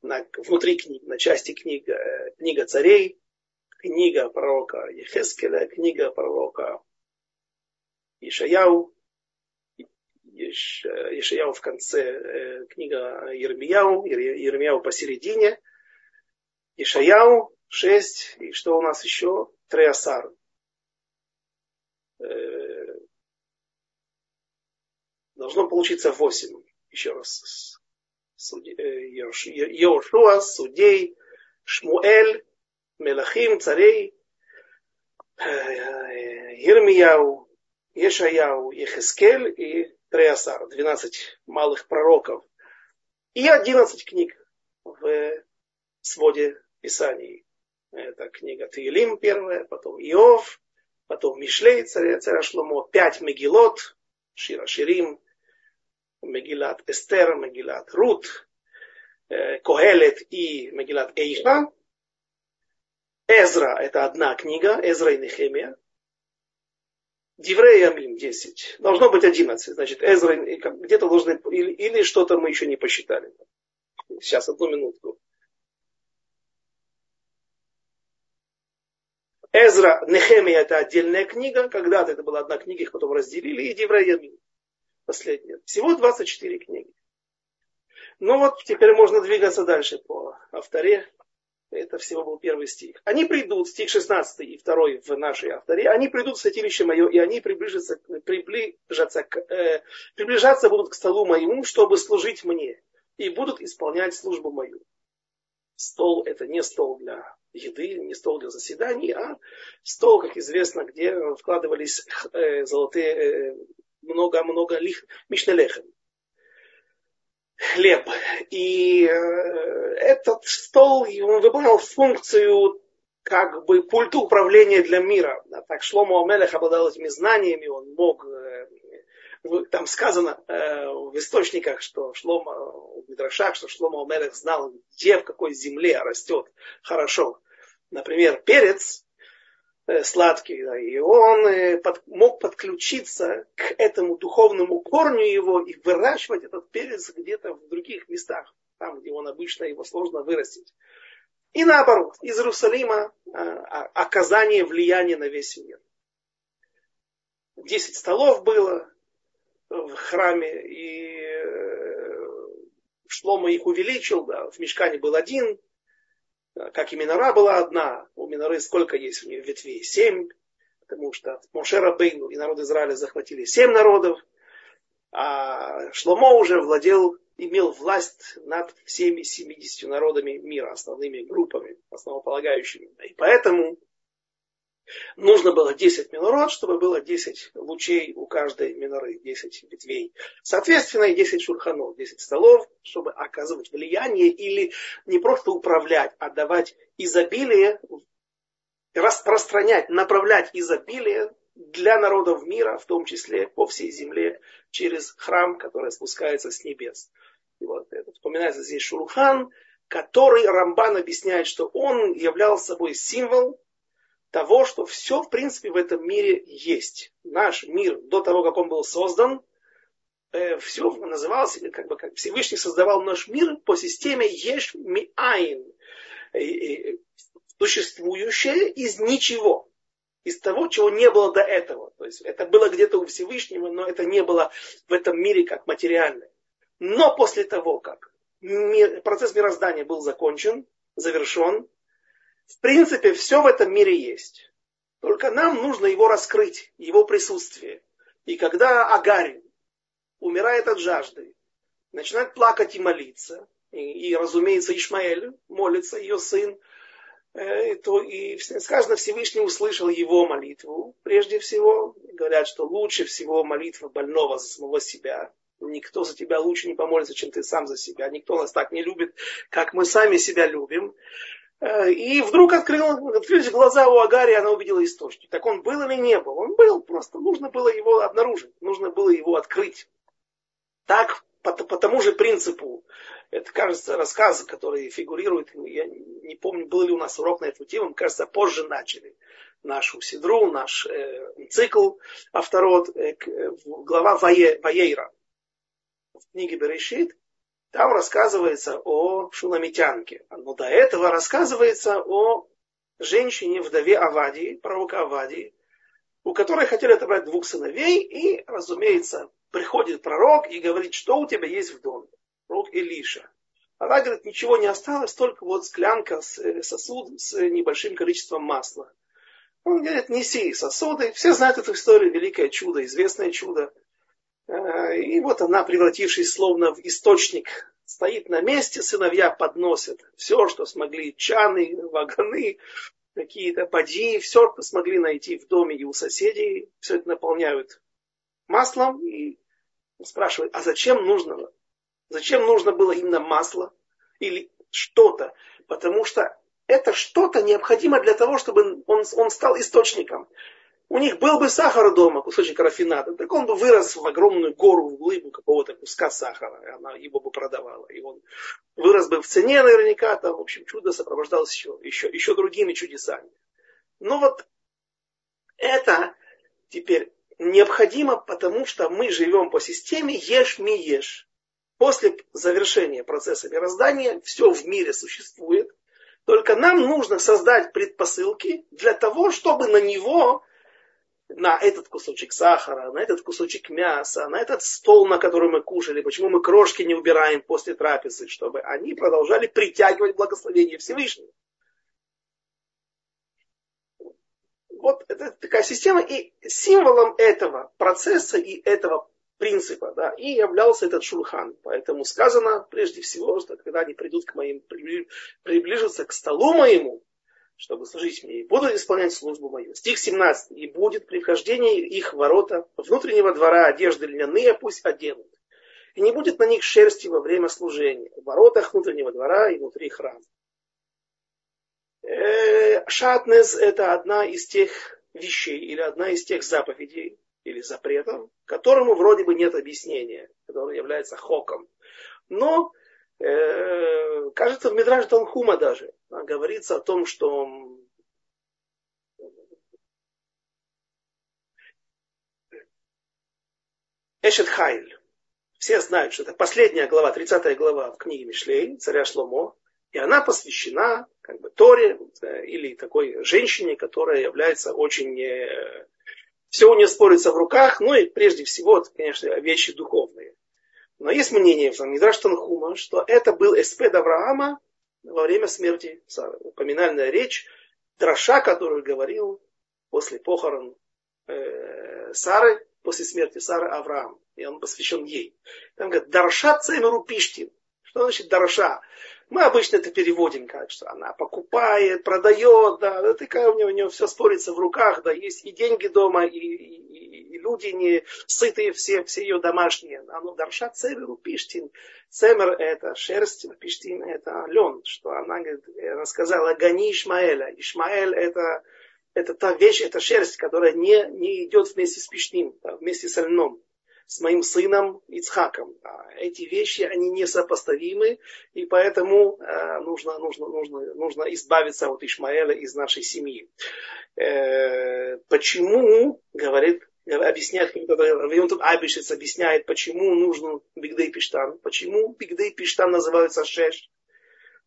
на, внутри книг, на части книг, э, книга царей, книга пророка Ехескеля, книга пророка Ишаяу, Ишаяу в конце, э, книга Ермияу, Ермияу посередине, Ишаяу 6, и что у нас еще? Треасар. Э, Должно получиться 8. Еще раз. Йошуа, судей, Шмуэль, Мелахим, царей, Ермияу, Ешаяу, Ехескель и Треасар, 12 малых пророков. И 11 книг в своде Писаний. Это книга Таилим первая, потом Иов, потом Мишлей царя, царя Шломо, пять Мегилот, Шира Ширим, Мегилат Эстер, Мегилат Рут, э, Когелет и Мегилат Эйха. Эзра – это одна книга, Эзра и Нехемия. Диврей Ямим 10. Должно быть 11. Значит, Эзра где-то должны... Или, или что-то мы еще не посчитали. Сейчас, одну минутку. Эзра, Нехемия это отдельная книга. Когда-то это была одна книга, их потом разделили. И Дивраямин. Последняя. Всего 24 книги. Ну вот, теперь можно двигаться дальше по авторе. Это всего был первый стих. Они придут, стих 16 и второй в нашей авторе, они придут в святилище мое, и они приближатся, приближатся, к, э, приближаться будут к столу моему, чтобы служить мне, и будут исполнять службу мою. Стол это не стол для еды, не стол для заседаний, а стол, как известно, где вкладывались э, золотые, много-много э, лих, мишнелехем, хлеб. И э, этот стол, он выполнял функцию как бы пульту управления для мира. Так Шломо Амелех обладал этими знаниями, он мог там сказано э, в источниках, что Шлома, в Мидрашах, что Шлома Умелех знал, где, в какой земле растет хорошо например, перец э, сладкий, да, и он э, под, мог подключиться к этому духовному корню его и выращивать этот перец где-то в других местах, там, где он обычно его сложно вырастить. И наоборот, из Иерусалима э, оказание влияния на весь мир. Десять столов было в храме, и Шлома их увеличил, да, в мешкане был один, как и Минора была одна, у Миноры сколько есть у нее ветвей? Семь, потому что Мошера Бейну и народ Израиля захватили семь народов, а Шломо уже владел, имел власть над всеми 70 народами мира, основными группами, основополагающими. И поэтому Нужно было 10 минород, чтобы было 10 лучей у каждой миноры, 10 ветвей. Соответственно, и 10 шурханов, 10 столов, чтобы оказывать влияние или не просто управлять, а давать изобилие, распространять, направлять изобилие для народов мира, в том числе по всей земле, через храм, который спускается с небес. И вот это вспоминается здесь Шурхан, который Рамбан объясняет, что он являл собой символ того, что все, в принципе, в этом мире есть. Наш мир до того, как он был создан, э, все называлось, как бы как Всевышний создавал наш мир по системе Еш Миайн, существующее из ничего, из того, чего не было до этого. То есть это было где-то у Всевышнего, но это не было в этом мире как материальное. Но после того, как мир, процесс мироздания был закончен, завершен, в принципе, все в этом мире есть. Только нам нужно его раскрыть, его присутствие. И когда Агарин умирает от жажды, начинает плакать и молиться, и, и разумеется, Ишмаэль молится, ее сын, э, то и сказано, Всевышний услышал его молитву. Прежде всего, говорят, что лучше всего молитва больного за самого себя. Никто за тебя лучше не помолится, чем ты сам за себя. Никто нас так не любит, как мы сами себя любим. Э, и вдруг открыл, открылись глаза у Агари, она увидела источник. Так он был или не был? Он был, просто нужно было его обнаружить, нужно было его открыть. Так, по, по тому же принципу, это, кажется, рассказ, который фигурирует, я не помню, был ли у нас урок на эту тему, кажется, позже начали нашу сидру, наш э, цикл Авторот, э, э, глава Вае, Ваейра в книге Берешит, там рассказывается о шунамитянке. Но до этого рассказывается о женщине, вдове Авадии, пророка Авадии, у которой хотели отобрать двух сыновей, и, разумеется, приходит пророк и говорит, что у тебя есть в доме. Пророк Илиша. Она говорит, ничего не осталось, только вот склянка, э, сосуд с небольшим количеством масла. Он говорит, неси сосуды. Все знают эту историю, великое чудо, известное чудо. Э, и вот она, превратившись словно в источник стоит на месте, сыновья подносят все, что смогли, чаны, вагоны, какие-то поди, все, что смогли найти в доме и у соседей, все это наполняют маслом и спрашивают, а зачем нужно? Зачем нужно было именно масло или что-то? Потому что это что-то необходимо для того, чтобы он, он стал источником. У них был бы сахар дома, кусочек рафината, так он бы вырос в огромную гору, в глыбу какого-то куска сахара, и она его бы продавала. И он вырос бы в цене наверняка, там, в общем, чудо сопровождалось еще, еще, еще другими чудесами. Но вот это теперь необходимо, потому что мы живем по системе ешь ми ешь. После завершения процесса мироздания все в мире существует, только нам нужно создать предпосылки для того, чтобы на него на этот кусочек сахара, на этот кусочек мяса, на этот стол, на котором мы кушали, почему мы крошки не убираем после трапезы, чтобы они продолжали притягивать благословение Всевышнего. Вот это такая система, и символом этого процесса и этого принципа, да, и являлся этот шурхан. Поэтому сказано прежде всего, что когда они придут к моим, приближатся к столу моему, чтобы служить мне, и будут исполнять службу мою. Стих 17. И будет при вхождении их ворота внутреннего двора одежды льняные пусть оденут. И не будет на них шерсти во время служения. В воротах внутреннего двора и внутри храма. Э, шатнез это одна из тех вещей или одна из тех заповедей или запретов, которому вроде бы нет объяснения, который является хоком. Но э, кажется, в Мидраж Танхума даже говорится о том, что Эшет Хайль. Все знают, что это последняя глава, 30 глава в книге Мишлей, царя Шломо. И она посвящена как бы Торе э, или такой женщине, которая является очень... Э, все у нее спорится в руках, ну и прежде всего, конечно, вещи духовные. Но есть мнение в Мидраш Танхума, что это был эспед Авраама во время смерти Сары. Упоминальная речь, дроша, которую говорил после похорон э, Сары, после смерти Сары Авраам. И он посвящен ей. Там говорит, Дарша Цемеру Пиштин. Что значит Дарша? Мы обычно это переводим как, что она покупает, продает, да, такая у нее, у нее все спорится в руках, да, есть и деньги дома, и, и, и люди не сытые, все, все ее домашние. А ну, дарша цеверу пиштин. Цемер это шерсть, пиштин это лен, что она, говорит, она сказала, гони Ишмаэля. Ишмаэль это, это та вещь, это шерсть, которая не, не идет вместе с пиштин, да, вместе с льном с моим сыном Ицхаком. Эти вещи, они несопоставимы, и поэтому э, нужно, нужно, нужно, нужно избавиться от Ишмаэля из нашей семьи. Э, почему, говорит, объясняет, тут Абишец объясняет, почему нужен Бигдей Пиштан, почему Бигдей Пиштан называются шеш,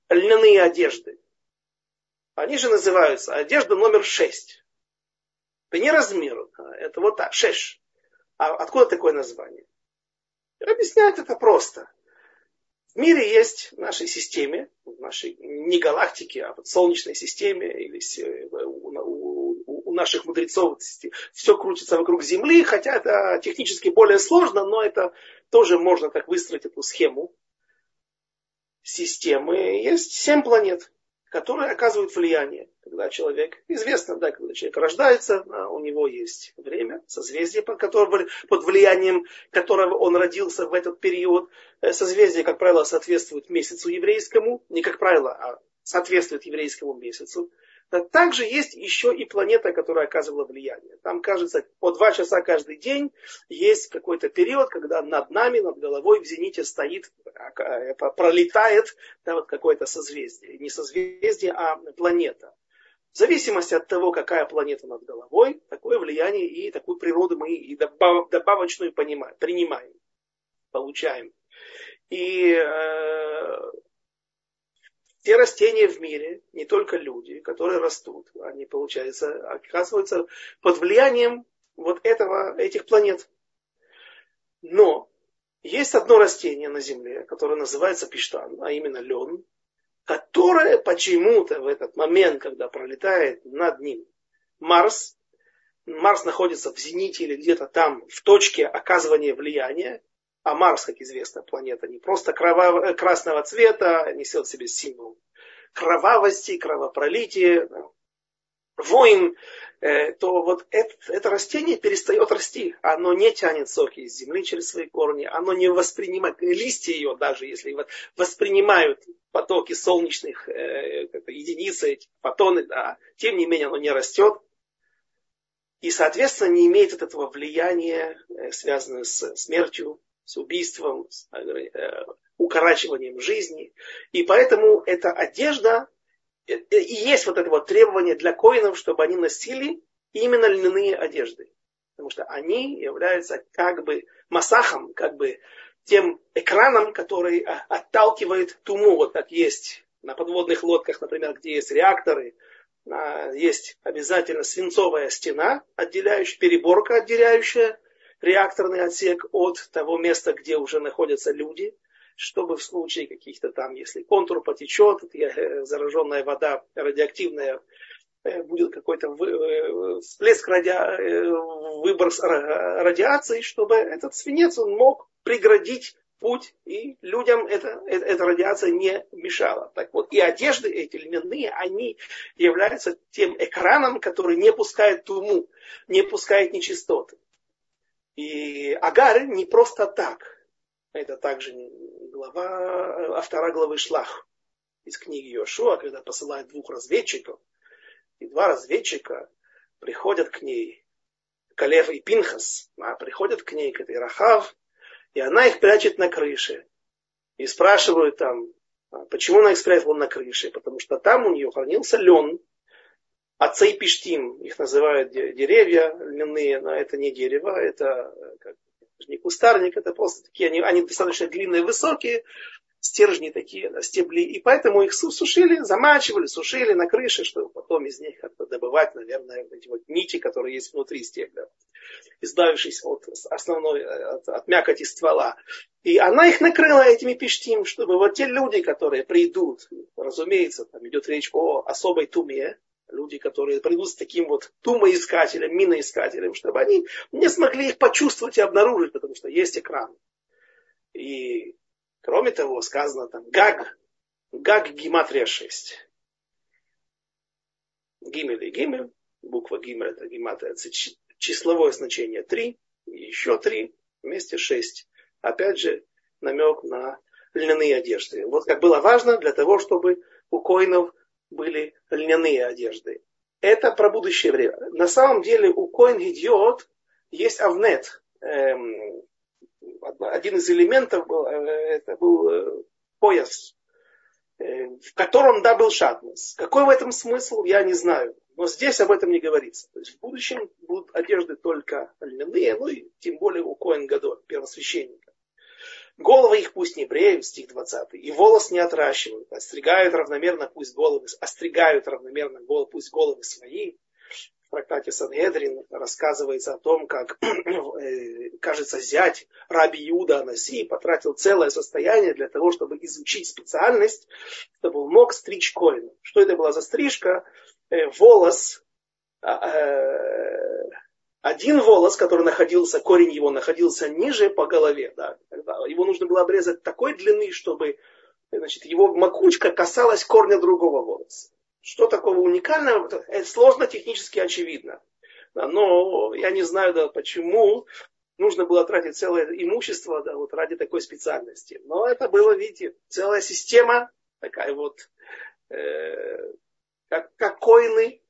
льняные одежды. Они же называются одежда номер шесть. Это не размер, это вот так, шеш. А откуда такое название? Объясняют это просто. В мире есть в нашей системе, в нашей не галактике, а вот солнечной системе, или у, у наших мудрецов все крутится вокруг Земли, хотя это технически более сложно, но это тоже можно так выстроить эту схему системы. Есть семь планет которые оказывают влияние. Когда человек, известно, да, когда человек рождается, у него есть время, созвездие, под, которым, под влиянием которого он родился в этот период. Э, созвездие, как правило, соответствует месяцу еврейскому, не как правило, а соответствует еврейскому месяцу. Также есть еще и планета, которая оказывала влияние. Там, кажется, по два часа каждый день есть какой-то период, когда над нами, над головой в зените стоит, а, пролетает да, вот какое-то созвездие. Не созвездие, а планета. В зависимости от того, какая планета над головой, такое влияние и такую природу мы и добавочную принимаем, получаем. И э, те растения в мире, не только люди, которые растут, они, получается, оказываются под влиянием вот этого, этих планет. Но есть одно растение на Земле, которое называется пиштан, а именно лен, которое почему-то в этот момент, когда пролетает над ним Марс, Марс находится в зените или где-то там, в точке оказывания влияния, А Марс, как известно, планета не просто кровав... Э, красного цвета, несет в себе символ кровавости, кровопролития, войн, э, то вот это, это растение перестает расти. Оно не тянет соки из земли через свои корни, оно не воспринимает, листья ее даже, если воспринимают потоки солнечных э, единиц, эти фотоны, да, тем не менее оно не растет. И, соответственно, не имеет от этого влияния, связанного с смертью, с убийством, с э, укорачиванием жизни. И поэтому эта одежда, э, э, и есть вот это вот требование для коинов, чтобы они носили именно льняные одежды. Потому что они являются как бы масахом, как бы тем экраном, который а, отталкивает туму. Вот как есть на подводных лодках, например, где есть реакторы, есть обязательно свинцовая стена, отделяющая, переборка, отделяющая реакторный отсек от того места, где уже находятся люди, чтобы в случае каких-то там, если контур потечет, э, зараженная вода радиоактивная, э, будет какой-то э, всплеск ради... выброс радиации, чтобы этот свинец он мог преградить путь, и людям эта, эта, радиация не мешала. Так вот, и одежды эти льняные, они являются тем экраном, который не пускает туму, не пускает нечистоты. И Агар не просто так. Это также глава, а вторая главы Шлах из книги Йошуа, когда посылает двух разведчиков. И два разведчика приходят к ней, Калев и Пинхас, а приходят к ней, к этой Рахав, и она их прячет на крыше. И спрашивают там, «А почему она их спрятала на крыше? Потому что там у нее хранился лен, Отцы пиштим, их называют деревья льняные, но это не дерево, это как, не кустарник, это просто такие, они, они достаточно длинные, высокие, стержни такие, стебли, и поэтому их сушили, замачивали, сушили на крыше, чтобы потом из них как-то добывать, наверное, эти вот нити, которые есть внутри стебля, избавившись от основной, от, от мякоти ствола. И она их накрыла этими пиштим, чтобы вот те люди, которые придут, разумеется, там идет речь о особой туме, люди, которые придут с таким вот тумоискателем, миноискателем, чтобы они не смогли их почувствовать и обнаружить, потому что есть экран. И кроме того, сказано там Гаг, Гаг гематрия 6. Гимель и Гимель, буква Гимель это гематрия, числовое значение 3, еще 3, вместе 6. Опять же, намек на льняные одежды. Вот как было важно для того, чтобы у коинов были льняные одежды. Это про будущее время. На самом деле у Коин Гидиот есть авнет. Эм, один из элементов был, э, это был э, пояс, э, в котором да был шатнес. Какой в этом смысл, я не знаю. Но здесь об этом не говорится. То есть в будущем будут одежды только льняные, ну и тем более у Коин Гадо, первосвященника. Головы их пусть не бреют, стих 20, и волос не отращивают, остригают равномерно пусть головы, остригают равномерно пусть головы свои. В трактате Сангедрин рассказывается о том, как, э, кажется, зять Раби Юда Анаси потратил целое состояние для того, чтобы изучить специальность, чтобы он мог стричь коина. Что это была за стрижка? Э, волос а, э, один волос, который находился, корень его находился ниже по голове, да, его нужно было обрезать такой длины, чтобы значит, его макушка касалась корня другого волоса. Что такого уникального? Это сложно технически очевидно. Но я не знаю, да, почему нужно было тратить целое имущество да, вот ради такой специальности. Но это было, видите, целая система, такая вот, э, как, как коины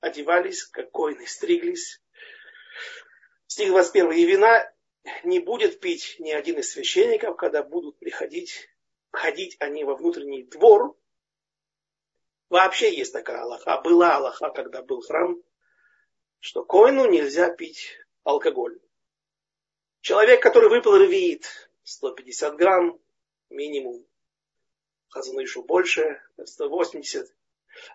одевались, как коины стриглись. Стих 21. И вина не будет пить ни один из священников, когда будут приходить, ходить они во внутренний двор. Вообще есть такая Аллаха. Была Аллаха, когда был храм, что коину нельзя пить алкоголь. Человек, который выпил ревиит 150 грамм минимум, Хазанышу больше, 180, э,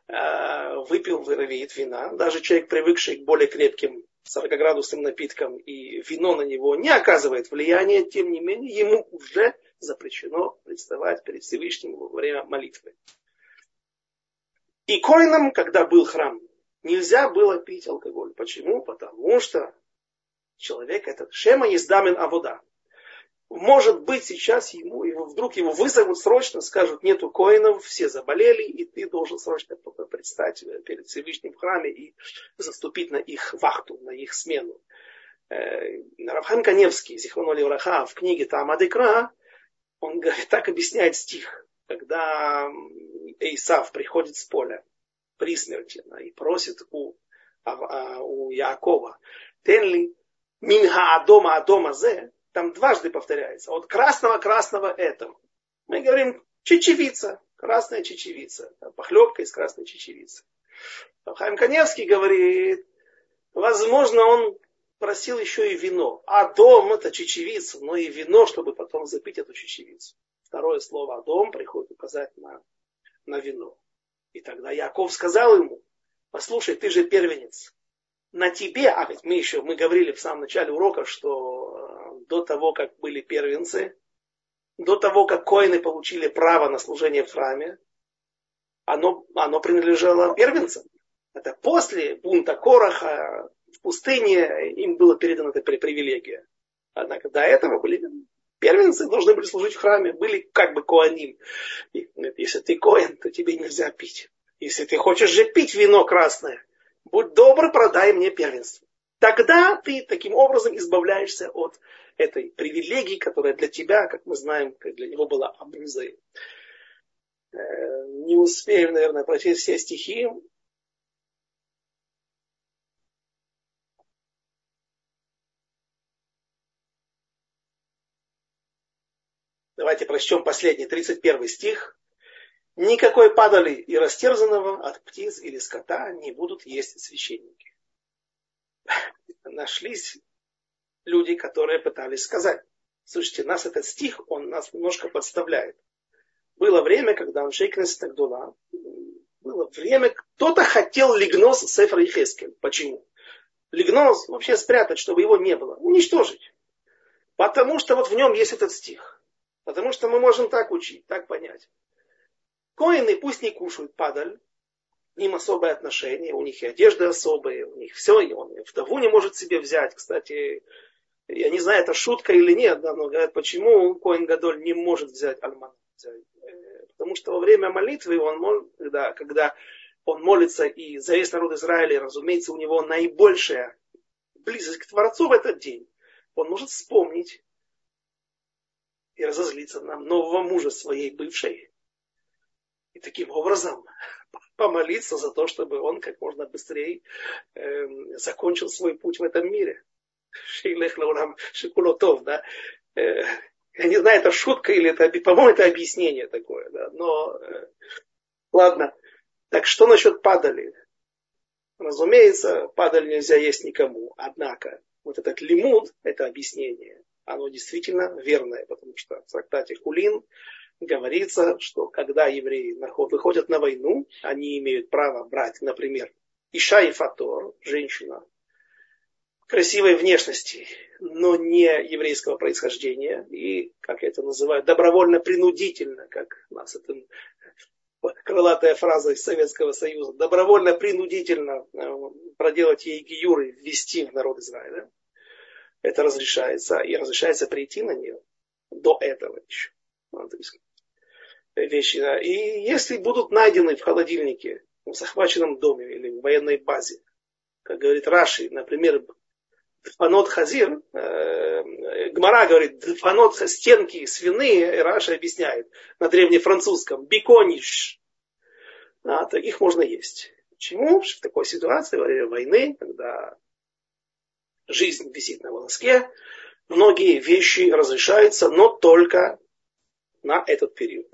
выпил ревиит вина. Даже человек, привыкший к более крепким 40-градусным напитком, и вино на него не оказывает влияния, тем не менее, ему уже запрещено представать перед Всевышним во время молитвы. И коинам, когда был храм, нельзя было пить алкоголь. Почему? Потому что человек этот шема есть дамен авода. Может быть, сейчас ему, его, вдруг его вызовут срочно, скажут, нету коинов, все заболели, и ты должен срочно предстать перед Всевышним храме и заступить на их вахту, на их смену. Э, Равхан Каневский, Зихроноли Враха, в книге Тамадекра, он говорит, так объясняет стих, когда Исав приходит с поля при смерти и просит у, а, у Якова, Тенли Минха Адома Адома Зе, там дважды повторяется. От красного-красного этого. Мы говорим чечевица, красная чечевица, похлебка из красной чечевицы. Хайм Каневский говорит, возможно, он просил еще и вино. А дом это чечевица, но и вино, чтобы потом запить эту чечевицу. Второе слово дом приходит указать на, на вино. И тогда Яков сказал ему, послушай, ты же первенец. На тебе, а ведь мы еще, мы говорили в самом начале урока, что до того, как были первенцы, до того, как коины получили право на служение в храме, оно, оно принадлежало первенцам. Это после бунта Короха в пустыне им было передано эта привилегия. Однако до этого были первенцы, должны были служить в храме, были как бы коаним. Если ты коин, то тебе нельзя пить. Если ты хочешь же пить вино красное, будь добр, продай мне первенство. Тогда ты таким образом избавляешься от этой привилегии, которая для тебя, как мы знаем, для него была обузой. Э, не успеем, наверное, прочесть все стихи. Давайте прочтем последний, 31 стих. Никакой падали и растерзанного от птиц или скота не будут есть священники. Нашлись люди, которые пытались сказать. Слушайте, нас этот стих, он нас немножко подставляет. Было время, когда он шейкнес Тагдула, было время, кто-то хотел лигнос Сефра Ихескель. Почему? Лигнос вообще спрятать, чтобы его не было. Уничтожить. Потому что вот в нем есть этот стих. Потому что мы можем так учить, так понять. Коины пусть не кушают падаль, к ним особое отношение, у них и одежда особая, у них все, и он и вдову не может себе взять. Кстати, я не знаю, это шутка или нет, да, но говорят, почему Коин Гадоль не может взять Альман. Э, потому что во время молитвы, он может, когда, когда он молится и за весь народ Израиля, разумеется, у него наибольшая близость к Творцу в этот день. Он может вспомнить и разозлиться на нового мужа своей бывшей. И таким образом помолиться за то, чтобы он как можно быстрее э, закончил свой путь в этом мире. Шейлех лаурам шикулотов, да. Э, я не знаю, это шутка или это, по-моему, это объяснение такое, да. Но, э, ладно. Так что насчет падали? Разумеется, падаль нельзя есть никому. Однако, вот этот лимуд, это объяснение, оно действительно верное, потому что в трактате Хулин говорится, что когда евреи выходят на войну, они имеют право брать, например, Иша и Фатор, женщина, красивой внешности, но не еврейского происхождения, и, как это называю, добровольно-принудительно, как у нас это крылатая фраза из Советского Союза, добровольно-принудительно э, проделать ей гиюры, ввести в народ Израиля. Это разрешается, и разрешается прийти на нее до этого еще. Вещи. Да. И если будут найдены в холодильнике, в захваченном доме или в военной базе, как говорит Раши, например, Дфанот Хазир, э, Гмара говорит, Дфанот стенки свиные, Раша объясняет на древнефранцузском, бикониш, а, то их можно есть. Почему? В такой ситуации, во время войны, когда жизнь висит на волоске, многие вещи разрешаются, но только на этот период.